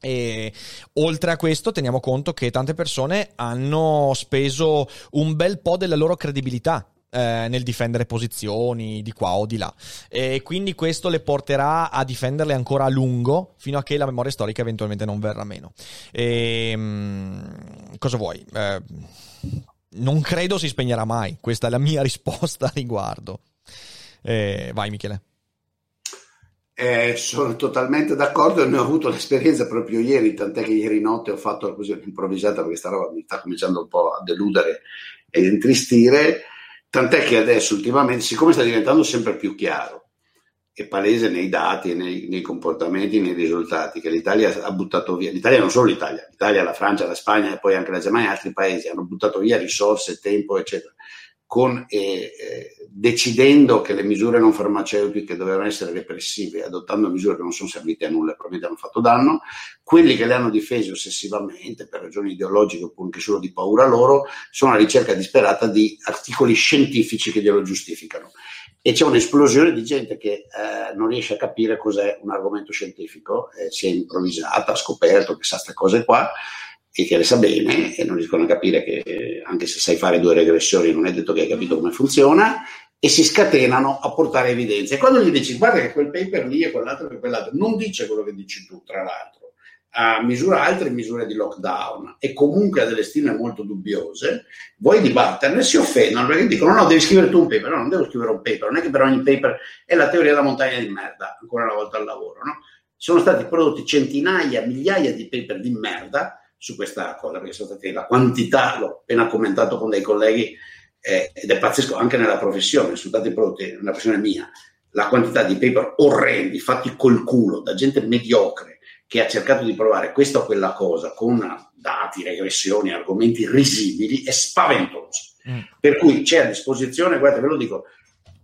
E oltre a questo teniamo conto che tante persone hanno speso un bel po' della loro credibilità eh, nel difendere posizioni di qua o di là e quindi questo le porterà a difenderle ancora a lungo fino a che la memoria storica eventualmente non verrà meno. E, mh, cosa vuoi? Eh, non credo si spegnerà mai, questa è la mia [LAUGHS] risposta a riguardo. Eh, vai Michele. Eh, sono totalmente d'accordo, ne ho avuto l'esperienza proprio ieri, tant'è che ieri notte ho fatto così improvvisata perché sta roba mi sta cominciando un po' a deludere e intristire, tant'è che adesso ultimamente, siccome sta diventando sempre più chiaro e palese nei dati, nei, nei comportamenti, nei risultati, che l'Italia ha buttato via, l'Italia non solo l'Italia, l'Italia, la Francia, la Spagna e poi anche la Germania e altri paesi hanno buttato via risorse, tempo, eccetera con, eh, eh, decidendo che le misure non farmaceutiche dovevano essere repressive, adottando misure che non sono servite a nulla e probabilmente hanno fatto danno, quelli che le hanno difese ossessivamente per ragioni ideologiche oppure anche solo di paura loro, sono alla ricerca disperata di articoli scientifici che glielo giustificano. E c'è un'esplosione di gente che eh, non riesce a capire cos'è un argomento scientifico, eh, si è improvvisata, ha scoperto che sa queste cose qua, che le sa bene e non riescono a capire che eh, anche se sai fare due regressioni non è detto che hai capito come funziona e si scatenano a portare evidenze. E quando gli dici guarda che quel paper lì e quell'altro che quell'altro, non dice quello che dici tu, tra l'altro, uh, misura altre misure di lockdown e comunque ha delle stime molto dubbiose, vuoi dibatterne, si offendono perché dicono no, devi scrivere tu un paper, no, non devo scrivere un paper, non è che per ogni paper è la teoria della montagna di merda, ancora una volta al lavoro, no? Sono stati prodotti centinaia, migliaia di paper di merda su questa cosa, perché sono stati la quantità, l'ho appena commentato con dei colleghi, eh, ed è pazzesco anche nella professione, sono stati prodotti, nella professione mia, la quantità di paper orrendi, fatti col culo, da gente mediocre, che ha cercato di provare questa o quella cosa con dati, regressioni, argomenti risibili, è spaventoso. Mm. Per cui c'è a disposizione, guardate, ve lo dico,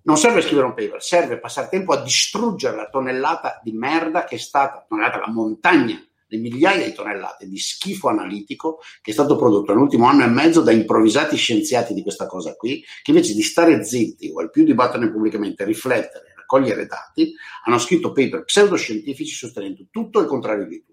non serve scrivere un paper, serve passare tempo a distruggere la tonnellata di merda che è stata, tonnellata, la montagna le migliaia di tonnellate di schifo analitico che è stato prodotto nell'ultimo anno e mezzo da improvvisati scienziati di questa cosa qui, che invece di stare zitti o al più dibattere pubblicamente, riflettere, raccogliere dati, hanno scritto paper pseudoscientifici sostenendo tutto il contrario di tutto.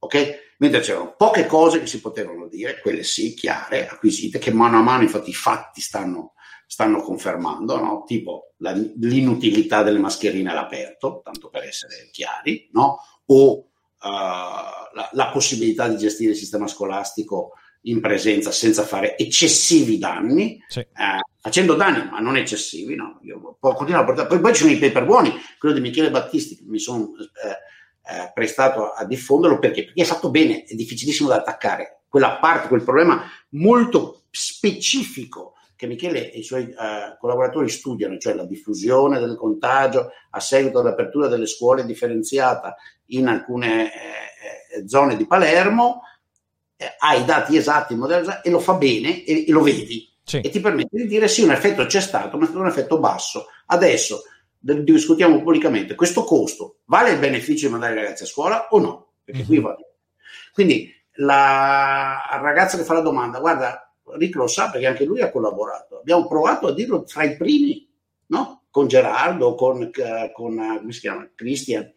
Ok? Mentre c'erano poche cose che si potevano dire, quelle sì, chiare, acquisite, che mano a mano infatti i fatti stanno, stanno confermando, no? tipo la, l'inutilità delle mascherine all'aperto, tanto per essere chiari, no? o la, la, possibilità di gestire il sistema scolastico in presenza senza fare eccessivi danni, sì. eh, facendo danni ma non eccessivi, no? Io a portare. Poi, poi ci sono i paper buoni, quello di Michele Battisti, che mi sono eh, eh, prestato a, a diffonderlo perché? perché è fatto bene, è difficilissimo da attaccare. Quella parte, quel problema molto specifico che Michele e i suoi uh, collaboratori studiano, cioè la diffusione del contagio a seguito dell'apertura delle scuole differenziata in alcune eh, eh zone di Palermo, eh, ha i dati esatti e lo fa bene e, e lo vedi sì. e ti permette di dire sì, un effetto c'è stato, ma è stato un effetto basso. Adesso discutiamo pubblicamente questo costo vale il beneficio di mandare i ragazzi a scuola o no? Perché mm-hmm. qui va Quindi la ragazza che fa la domanda, guarda, Rick lo sa perché anche lui ha collaborato. Abbiamo provato a dirlo tra i primi, no? Con Gerardo, con, uh, con si chiama? Christian,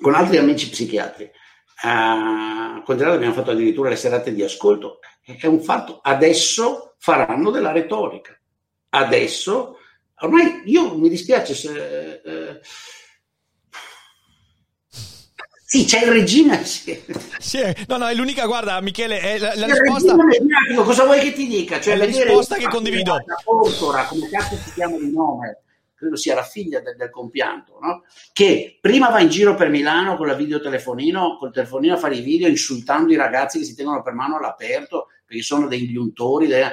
con altri amici psichiatri. Uh, con Gerardo abbiamo fatto addirittura le serate di ascolto. È un fatto. Adesso faranno della retorica. Adesso, ormai io mi dispiace se. Eh, Sì, c'è il regime. Sì. Sì, no, no, è l'unica, guarda, Michele, è la, la Il risposta... mediatico, cosa vuoi che ti dica? Cioè, È la risposta che condivido. figlia, La Portora, come cazzo si chiama di nome, credo sia la figlia del, del compianto, no? che prima va in giro per Milano con la videotelefonino, col telefonino a fare i video insultando i ragazzi che si tengono per mano all'aperto perché sono degli untori, de-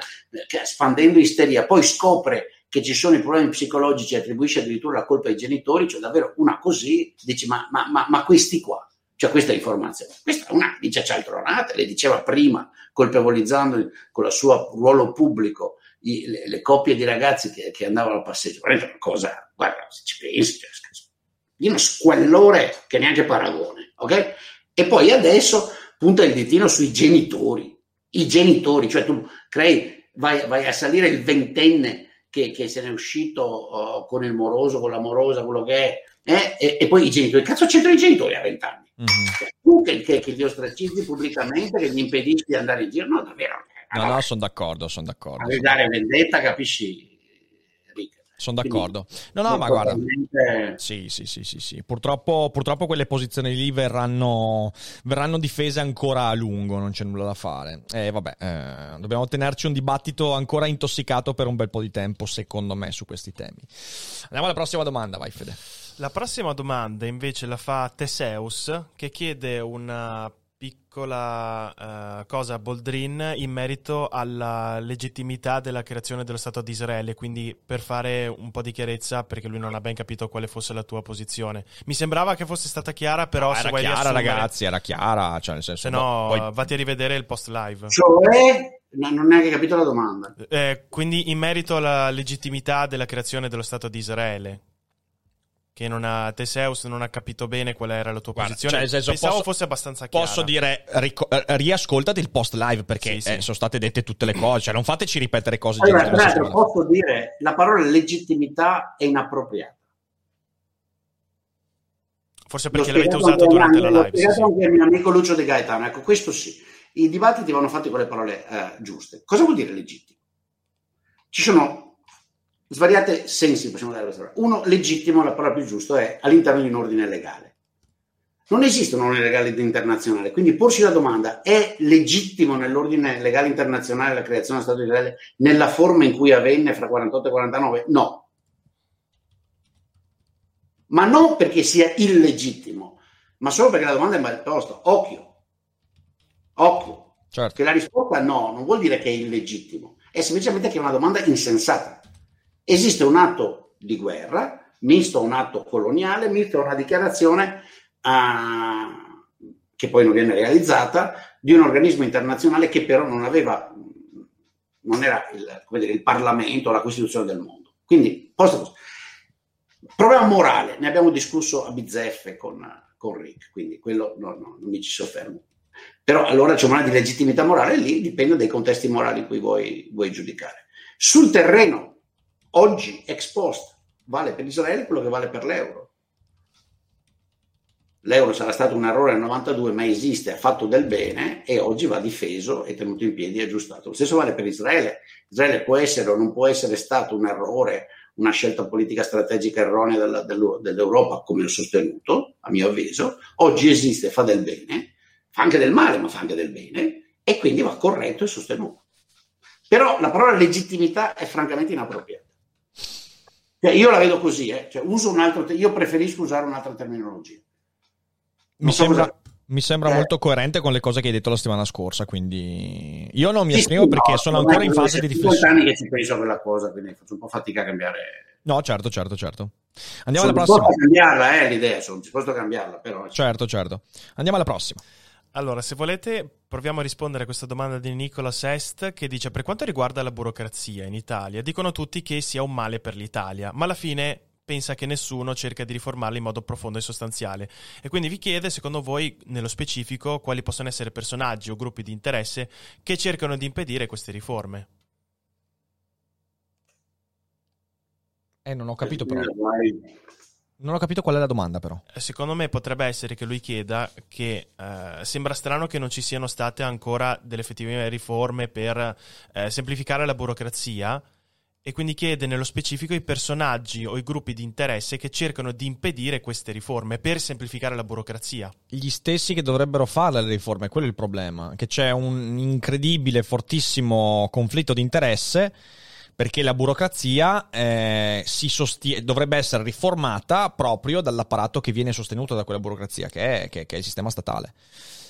spandendo isteria, poi scopre che ci sono i problemi psicologici e attribuisce addirittura la colpa ai genitori, cioè davvero una così, dici ma, ma, ma, ma questi qua, cioè questa è informazione, questa è una dice cialtronate, le diceva prima, colpevolizzando con il suo ruolo pubblico i- le, le coppie di ragazzi che, che andavano a passeggio, veramente una cosa, guarda, se ci pensi, cioè, di uno squallore che neanche paragone, ok? E poi adesso punta il ditino sui genitori, i genitori, cioè tu crei, vai, vai a salire il ventenne che, che se n'è uscito oh, con il moroso, con l'amorosa, quello che è, eh, e, e poi i genitori, cazzo c'entrano i genitori a vent'anni? Mhm. Cioè, tu che, che, che li ostracizzi pubblicamente, che gli impedisci di andare in giro, no, davvero. No, no, sono d'accordo, sono d'accordo. a dare vendetta, capisci? Sono d'accordo. No, no, ma guarda... Sì, sì, sì, sì, sì. Purtroppo, purtroppo quelle posizioni lì verranno, verranno difese ancora a lungo, non c'è nulla da fare. E vabbè, eh, dobbiamo tenerci un dibattito ancora intossicato per un bel po' di tempo, secondo me, su questi temi. Andiamo alla prossima domanda, vai Fede. La prossima domanda invece la fa Teseus che chiede una piccola eh, cosa a Boldrin in merito alla legittimità della creazione dello Stato di Israele, quindi per fare un po' di chiarezza perché lui non ha ben capito quale fosse la tua posizione. Mi sembrava che fosse stata chiara, però se era vuoi chiara, riassumere, ragazzi, era chiara. Cioè, nel senso, se no poi- vatti a rivedere il post live. Cioè, no, non hai capito la domanda. Eh, quindi in merito alla legittimità della creazione dello Stato di Israele. Che non ha, Teseus non ha capito bene qual era la tua Guarda, posizione. cioè, senso, Pensavo posso- fosse abbastanza chiara. Posso dire, rico- eh, riascoltati il post live perché Sì, sì. eh, sono state dette tutte le cose, cioè non fateci ripetere cose Allora, tra l'altro, posso dire, la parola legittimità è inappropriata. Forse L'ho perché l'avete usato durante la l'ho live. sì, spiegato sì. anche al mio amico Lucio De Gaetano. Ecco, questo sì. I dibattiti vanno fatti con le parole eh, giuste. Cosa vuol dire legittimo? Ci sono svariate sensi, possiamo dare questa parola. Uno, legittimo, la parola più giusta è all'interno di un ordine legale. Non esiste un ordine legale internazionale, quindi porsi la domanda, è legittimo nell'ordine legale internazionale la creazione dello Stato di Israele nella forma in cui avvenne fra 48 e 49? No. Ma non perché sia illegittimo, ma solo perché la domanda è mal posta. Occhio, occhio, Certo. che la risposta no non vuol dire che è illegittimo, è semplicemente che è una domanda insensata. Esiste un atto di guerra, misto a un atto coloniale, misto a una dichiarazione ah, che poi non viene realizzata di un organismo internazionale che però non aveva, non era il, dire, il Parlamento, la Costituzione del mondo. Quindi, posto così. Problema morale, ne abbiamo discusso a bizzeffe con, con Rick, quindi quello no, no, non mi ci soffermo. Però allora c'è una di legittimità morale lì, dipende dai contesti morali in cui vuoi, vuoi giudicare. Sul terreno, oggi, ex post, vale per Israele quello che vale per l'euro. L'euro sarà stato un errore nel 92, ma esiste, ha fatto del bene e oggi va difeso e tenuto in piedi e aggiustato. Lo stesso vale per Israele. Israele può essere o non può essere stato un errore, una scelta politica strategica erronea della- dell'Europa, come ho sostenuto, a mio avviso. Oggi esiste, fa del bene, fa anche del male, ma fa anche del bene, e quindi va corretto e sostenuto. Però la parola legittimità è francamente inappropriata. Cioè, io la vedo così, eh. Cioè, uso un altro io preferisco usare un'altra terminologia. Mi Non sembra, mi sembra Eh. molto coerente con le cose che hai detto la settimana scorsa, quindi io non mi Sì, esprimo sì, perché no, sono ancora in sono fase di 50 riflessione. anni che ci penso a quella cosa, quindi faccio un po' fatica a cambiare. No, certo, certo, certo. Andiamo sono alla prossima. a cambiarla, eh, l'idea, sono disposto a cambiarla, però... Certo, certo. Andiamo alla prossima. Allora, se volete, proviamo a rispondere a questa domanda di Nicolas Est che dice: Per quanto riguarda la burocrazia in Italia, dicono tutti che sia un male per l'Italia, ma alla fine pensa che nessuno cerca di riformarla in modo profondo e sostanziale. E quindi vi chiede, secondo voi, nello specifico, quali possono essere personaggi o gruppi di interesse che cercano di impedire queste riforme. Eh, non ho capito però. Non ho capito qual è la domanda però. Eh, Secondo me potrebbe essere che lui chieda che eh, sembra strano che non ci siano state ancora delle effettive riforme per eh, semplificare la burocrazia e quindi chiede nello specifico i personaggi o i gruppi di interesse che cercano di impedire queste riforme per semplificare la burocrazia. Gli stessi che dovrebbero fare le riforme, quello è il problema, che c'è un incredibile, fortissimo conflitto di interesse perché la burocrazia eh, sostiene, dovrebbe essere riformata proprio dall'apparato che viene sostenuto da quella burocrazia, che è, che, che è il sistema statale.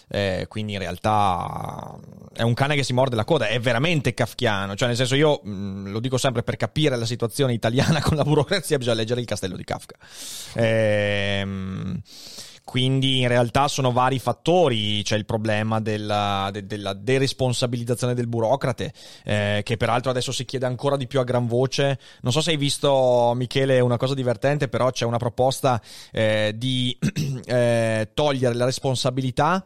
Eh, quindi in realtà è un cane che si morde la coda, è veramente kafkiano, cioè nel senso io mh, mm, lo dico sempre per capire la situazione italiana [LAUGHS] con la burocrazia bisogna leggere il castello di Kafka. Eh, quindi in realtà sono vari fattori, c'è il problema della, de, della deresponsabilizzazione del burocrate, eh, che peraltro adesso si chiede ancora di più a gran voce. Non so se hai visto, Michele, una cosa divertente, però c'è una proposta eh, di [CLEARS THROAT] eh, togliere la responsabilità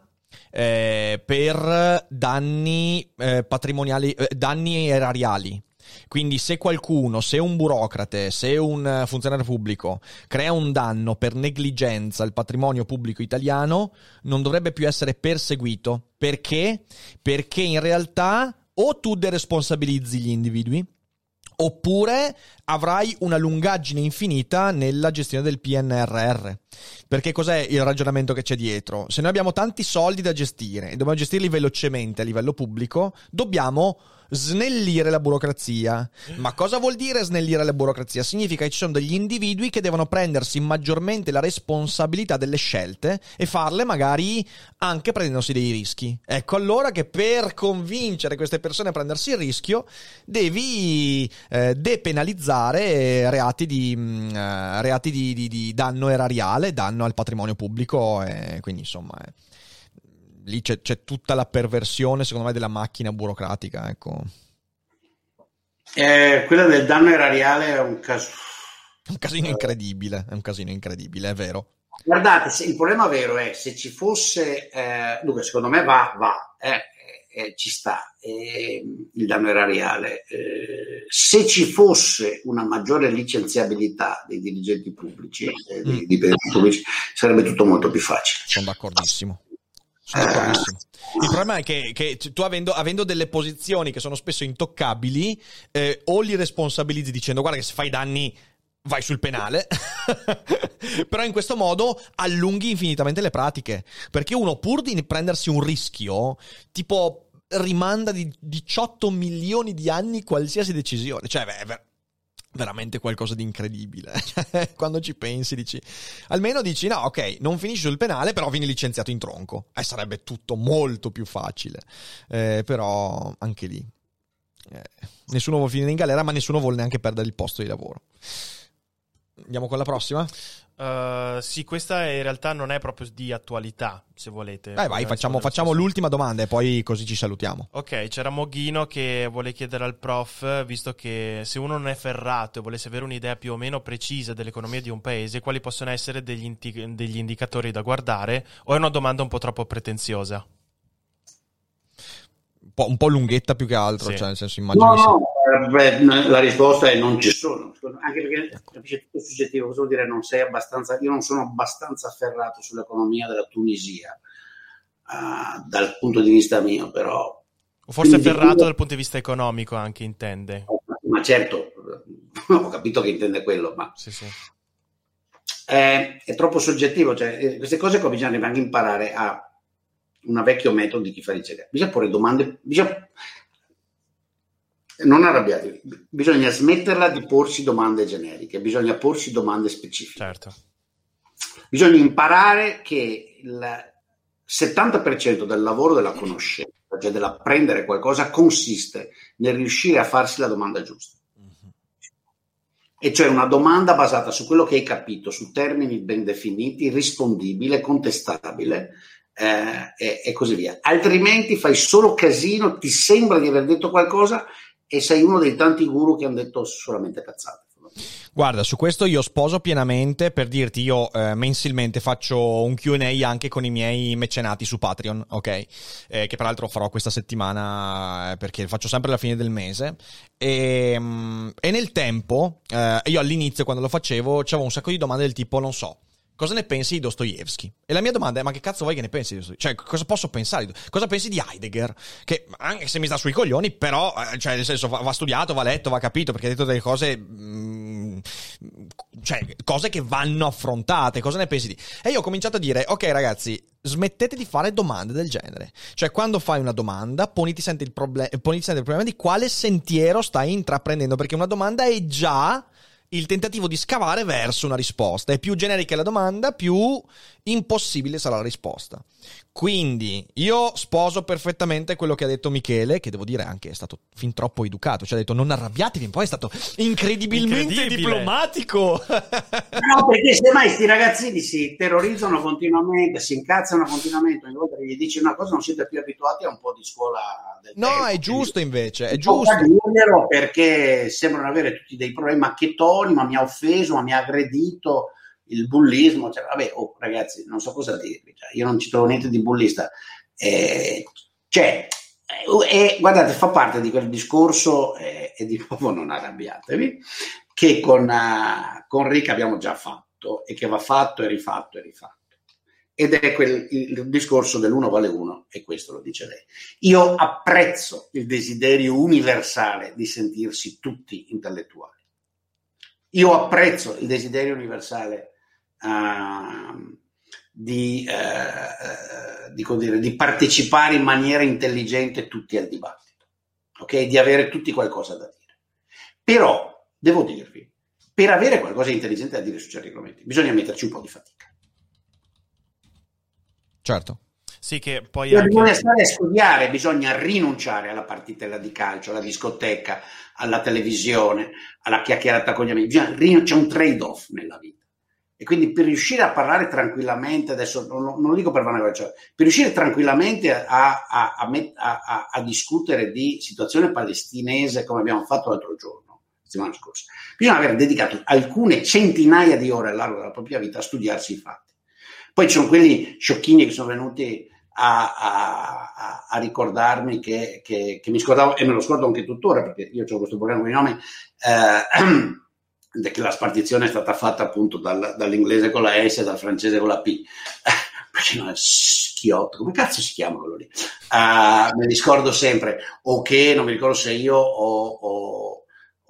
eh, per danni eh, patrimoniali, eh, danni erariali. Quindi se qualcuno, se un burocrate, se un funzionario pubblico crea un danno per negligenza al patrimonio pubblico italiano, non dovrebbe più essere perseguito. Perché? Perché in realtà o tu deresponsabilizzi gli individui, oppure avrai una lungaggine infinita nella gestione del PNRR. Perché cos'è il ragionamento che c'è dietro? Se noi abbiamo tanti soldi da gestire e dobbiamo gestirli velocemente a livello pubblico, dobbiamo snellire la burocrazia. Ma cosa vuol dire snellire la burocrazia? Significa che ci sono degli individui che devono prendersi maggiormente la responsabilità delle scelte e farle magari anche prendendosi dei rischi. Ecco allora che per convincere queste persone a prendersi il rischio devi eh, depenalizzare reati, di, mm, eh, reati di, di, di, danno erariale, danno al patrimonio pubblico e quindi insomma... Eh lì c'è, c'è, tutta la perversione, secondo me, della macchina burocratica. Ecco. Eh, quella del danno erariale è un caso. Un casino incredibile, è un casino incredibile, è vero. Guardate, il problema vero è se ci fosse, eh, dunque secondo me va, va, eh, eh, ci sta eh, il danno erariale. Eh, se ci fosse una maggiore licenziabilità dei dirigenti pubblici, eh, dei mm. dipendenti pubblici, sarebbe tutto molto più facile. Sono d'accordissimo. Sono d'accordissimo. Il problema è che, che tu avendo, avendo, delle posizioni che sono spesso intoccabili, eh, o li responsabilizzi dicendo guarda che se fai danni vai sul penale, [LAUGHS] però in questo modo allunghi infinitamente le pratiche, perché uno pur di prendersi un rischio, tipo rimanda di 18 milioni di anni qualsiasi decisione, cioè beh, veramente qualcosa di incredibile. [LAUGHS] Quando ci pensi, dici, almeno dici, no, ok, non finisci sul penale, però vieni licenziato in tronco. Eh, sarebbe tutto molto più facile. Eh, però anche lì, eh, nessuno vuole finire in galera, ma nessuno vuole neanche perdere il posto di lavoro. Andiamo con la prossima? Uh, sì, questa in realtà non è proprio di attualità, se volete. Dai, vai, facciamo, facciamo l'ultima domanda e poi così ci salutiamo. Ok, c'era Moghino che vuole chiedere al prof, visto che se uno non è ferrato e volesse avere un'idea più o meno precisa dell'economia di un paese, quali possono essere degli, indi- degli indicatori da guardare? O è una domanda un po' troppo pretenziosa? Un po', un po lunghetta più che altro, sì. cioè nel senso immagino... No, no, Beh, la risposta è non ci sono, anche perché capisci tutto soggettivo, cosa vuol dire non sei abbastanza, io non sono abbastanza afferrato sull'economia della Tunisia uh, dal punto di vista mio, però... O forse afferrato dal punto di vista economico anche intende. Ma certo, [LAUGHS] ho capito che intende quello, ma... Sì, sì. È, è, troppo soggettivo, cioè, eh, queste cose qua bisogna anche imparare a un vecchio metodo di chi fa ricerca. Bisogna porre domande, bisogna non arrabbiatevi, bisogna smetterla di porsi domande generiche, bisogna porsi domande specifiche. Certo. Bisogna imparare che il 70% del lavoro della conoscenza, cioè dell'apprendere qualcosa, consiste nel riuscire a farsi la domanda giusta. Mm-hmm. E cioè una domanda basata su quello che hai capito, su termini ben definiti, rispondibile, contestabile eh, e, e così via. Altrimenti fai solo casino, ti sembra di aver detto qualcosa e sei uno dei tanti guru che hanno detto solamente cazzate. Guarda, su questo io sposo pienamente per dirti, io eh, mensilmente faccio un QA anche con i miei mecenati su Patreon, ok? Eh, che peraltro farò questa settimana eh, perché faccio sempre alla fine del mese. E, mm, e nel tempo, eh, io all'inizio quando lo facevo, avevo un sacco di domande del tipo, non so, cosa ne pensi di Dostoevsky? E la mia domanda è, ma che cazzo vuoi che ne pensi di Dostoevsky? Cioè, cosa posso pensare? Di... Cosa pensi di Heidegger? Che, anche se mi sta sui coglioni, però, eh, cioè, nel senso, va, va, studiato, va letto, va capito, perché ha detto delle cose... Mm, cioè, cose che vanno affrontate. Cosa ne pensi di... E io ho cominciato a dire, ok ragazzi, smettete di fare domande del genere. Cioè, quando fai una domanda, poniti sempre il, proble- poniti sempre il problema di quale sentiero stai intraprendendo, perché una domanda è già il tentativo di scavare verso una risposta. È più generica la domanda, più impossibile sarà la risposta. Quindi io sposo perfettamente quello che ha detto Michele, che devo dire anche è stato fin troppo educato, cioè ha detto non arrabbiatevi, poi è stato incredibilmente diplomatico. [LAUGHS] No, perché semmai questi ragazzini si terrorizzano continuamente, si incazzano continuamente, ogni volta che gli dici una cosa non siete più abituati a un po' di scuola del No, tempo. è giusto invece, è giusto. Perché sembrano avere tutti dei problemi, ma toni, ma mi ha offeso, ma mi ha aggredito il bullismo, cioè, vabbè, oh, ragazzi, non so cosa dirvi, cioè, io non ci trovo niente di bullista. Eh, cioè, eh, guardate, fa parte di quel discorso, eh, e di nuovo non arrabbiatevi, che con, uh, con Rick abbiamo già fatto e che va fatto e rifatto e rifatto. Ed è quel, il discorso dell'uno vale uno, e questo lo dice lei. Io apprezzo il desiderio universale di sentirsi tutti intellettuali. Io apprezzo il desiderio universale uh, di, uh, di, dire, di, partecipare in maniera intelligente tutti al dibattito, okay? di avere tutti qualcosa da dire. Però, devo dirvi, per avere qualcosa di intelligente da dire su certi argomenti, bisogna metterci un po' di fatica. Certo. Sì, che poi anche... bisogna stare a studiare, bisogna rinunciare alla partita di calcio, alla discoteca, alla televisione, alla chiacchierata con gli amici. Bisogna, c'è un trade-off nella vita. E quindi per riuscire a parlare tranquillamente, adesso non, non lo dico per vanagloria, per riuscire tranquillamente a, a, a, a, discutere di situazione palestinese come abbiamo fatto l'altro giorno, settimana scorsa, bisogna aver dedicato alcune centinaia di ore all'arco della propria vita a studiarsi i fatti. Poi ci sono quelli sciocchini che sono venuti a, a, a ricordarmi che, che, che, mi scordavo, e me lo scordo anche tuttora perché io ho questo problema con i nomi. Eh, [CLEARS THROAT] che la spartizione è stata fatta appunto dal, dall'inglese con la S e dal francese con la P. Perché non è schiotto, come cazzo si chiama quello lì? Uh, me li scordo sempre, o che non mi ricordo se io o, o,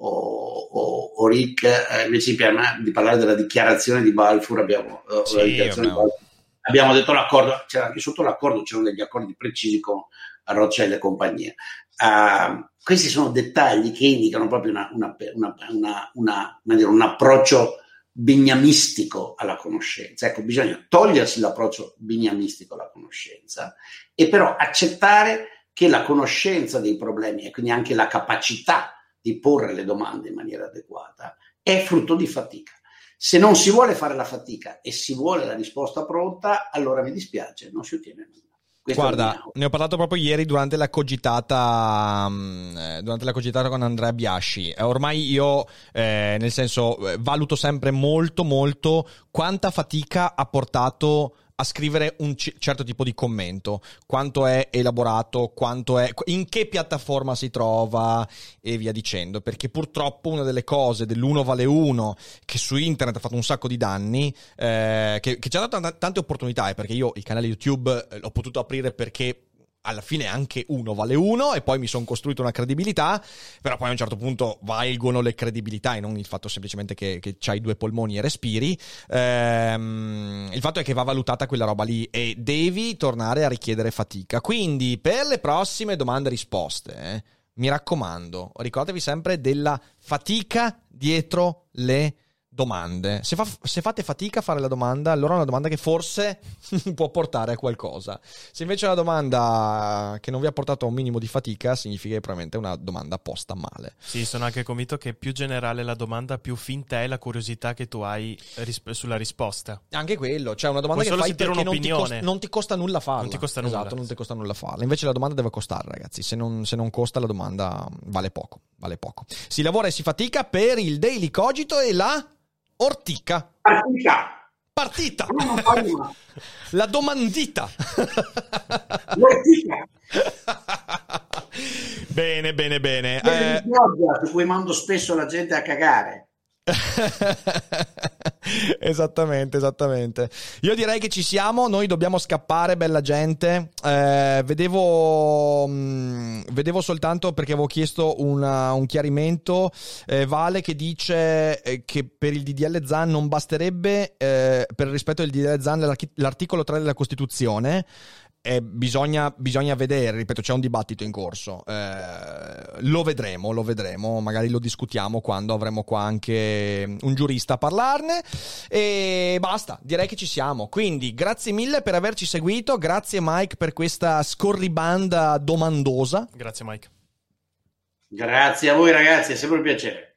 o, o Rick, eh, invece di, parlare della dichiarazione di Balfour, abbiamo, eh, sì, dichiarazione di Balfour, abbiamo detto l'accordo, c'era anche sotto l'accordo, c'erano degli accordi precisi con Rothschild e compagnia. Uh, questi sono dettagli che indicano proprio una, una, una, un approccio bignamistico alla conoscenza. Ecco, bisogna togliersi l'approccio bignamistico alla conoscenza e però accettare che la conoscenza dei problemi e quindi anche la capacità di porre le domande in maniera adeguata è frutto di fatica. Se non si vuole fare la fatica e si vuole la risposta pronta, allora mi dispiace, non si ottiene nulla. Questo Guarda, ne ho parlato proprio ieri durante la cogitata, mm, eh, durante la cogitata con Andrea Biasci. Eh, ormai io, eh, nel senso, eh, valuto sempre molto, molto quanta fatica ha portato a scrivere un c- certo tipo di commento, quanto è elaborato, quanto è, in che piattaforma si trova e via dicendo, perché purtroppo una delle cose dell'uno vale uno che su internet ha fatto un sacco di danni, eh, che, che, ci ha dato t- tante opportunità, eh, perché io il canale YouTube eh, l'ho potuto aprire perché alla fine anche uno vale uno e poi mi sono costruito una credibilità, però poi a un certo punto valgono le credibilità e non il fatto semplicemente che, che hai due polmoni e respiri. Ehm, il fatto è che va valutata quella roba lì e devi tornare a richiedere fatica. Quindi per le prossime domande e risposte, eh, mi raccomando, ricordatevi sempre della fatica dietro le domande. Se, fa, se, fate fatica a fare la domanda, allora è una domanda che forse [LAUGHS] può portare a qualcosa. Se invece è una domanda che non vi ha portato a un minimo di fatica, significa che probabilmente è una domanda posta male. Sì, sono anche convinto che più generale la domanda, più finta è la curiosità che tu hai ris- sulla risposta. Anche quello, cioè una domanda Puoi che fai perché non ti, costa, non ti, costa, nulla farla. Non ti costa nulla. Esatto, non ti costa nulla farla. Invece la domanda deve costare, ragazzi. Se non, se non costa la domanda vale poco, vale poco. Si lavora e si fatica per il Daily Cogito e la Ortica. Partita. Partita. [LAUGHS] La domandita. Bene, bene, bene. Eh, su cui mando spesso la gente a cagare. [LAUGHS] esattamente, esattamente. Io direi che ci siamo, noi dobbiamo scappare, bella gente. Eh, vedevo, mh, mm, vedevo soltanto perché avevo chiesto una, un chiarimento. Eh, vale che dice eh, che per il DDL ZAN non basterebbe, eh, per il rispetto del DDL ZAN, l'articolo 3 della Costituzione eh, bisogna, bisogna, vedere, ripeto, c'è un dibattito in corso. Eh, lo vedremo, lo vedremo, magari lo discutiamo quando avremo qua anche un giurista a parlarne. E basta, direi che ci siamo. Quindi, grazie mille per averci seguito. Grazie, Mike, per questa scorribanda domandosa. Grazie, Mike. Grazie a voi, ragazzi, è sempre un piacere.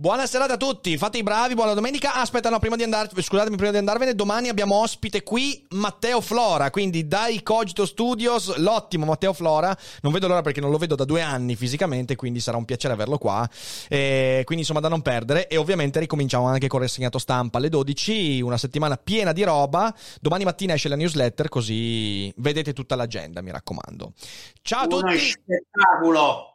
Buona serata a tutti, fate i bravi, buona domenica. Aspetta, no, prima di andarvene, scusatemi, prima di andarvene, domani abbiamo ospite qui Matteo Flora, quindi dai Cogito Studios, l'ottimo Matteo Flora. Non vedo l'ora perché non lo vedo da due anni fisicamente, quindi sarà un piacere averlo qua. E quindi insomma da non perdere. E ovviamente ricominciamo anche con il segnato stampa alle 12, una settimana piena di roba. Domani mattina esce la newsletter, così vedete tutta l'agenda, mi raccomando. Ciao a tutti! Uno spettacolo!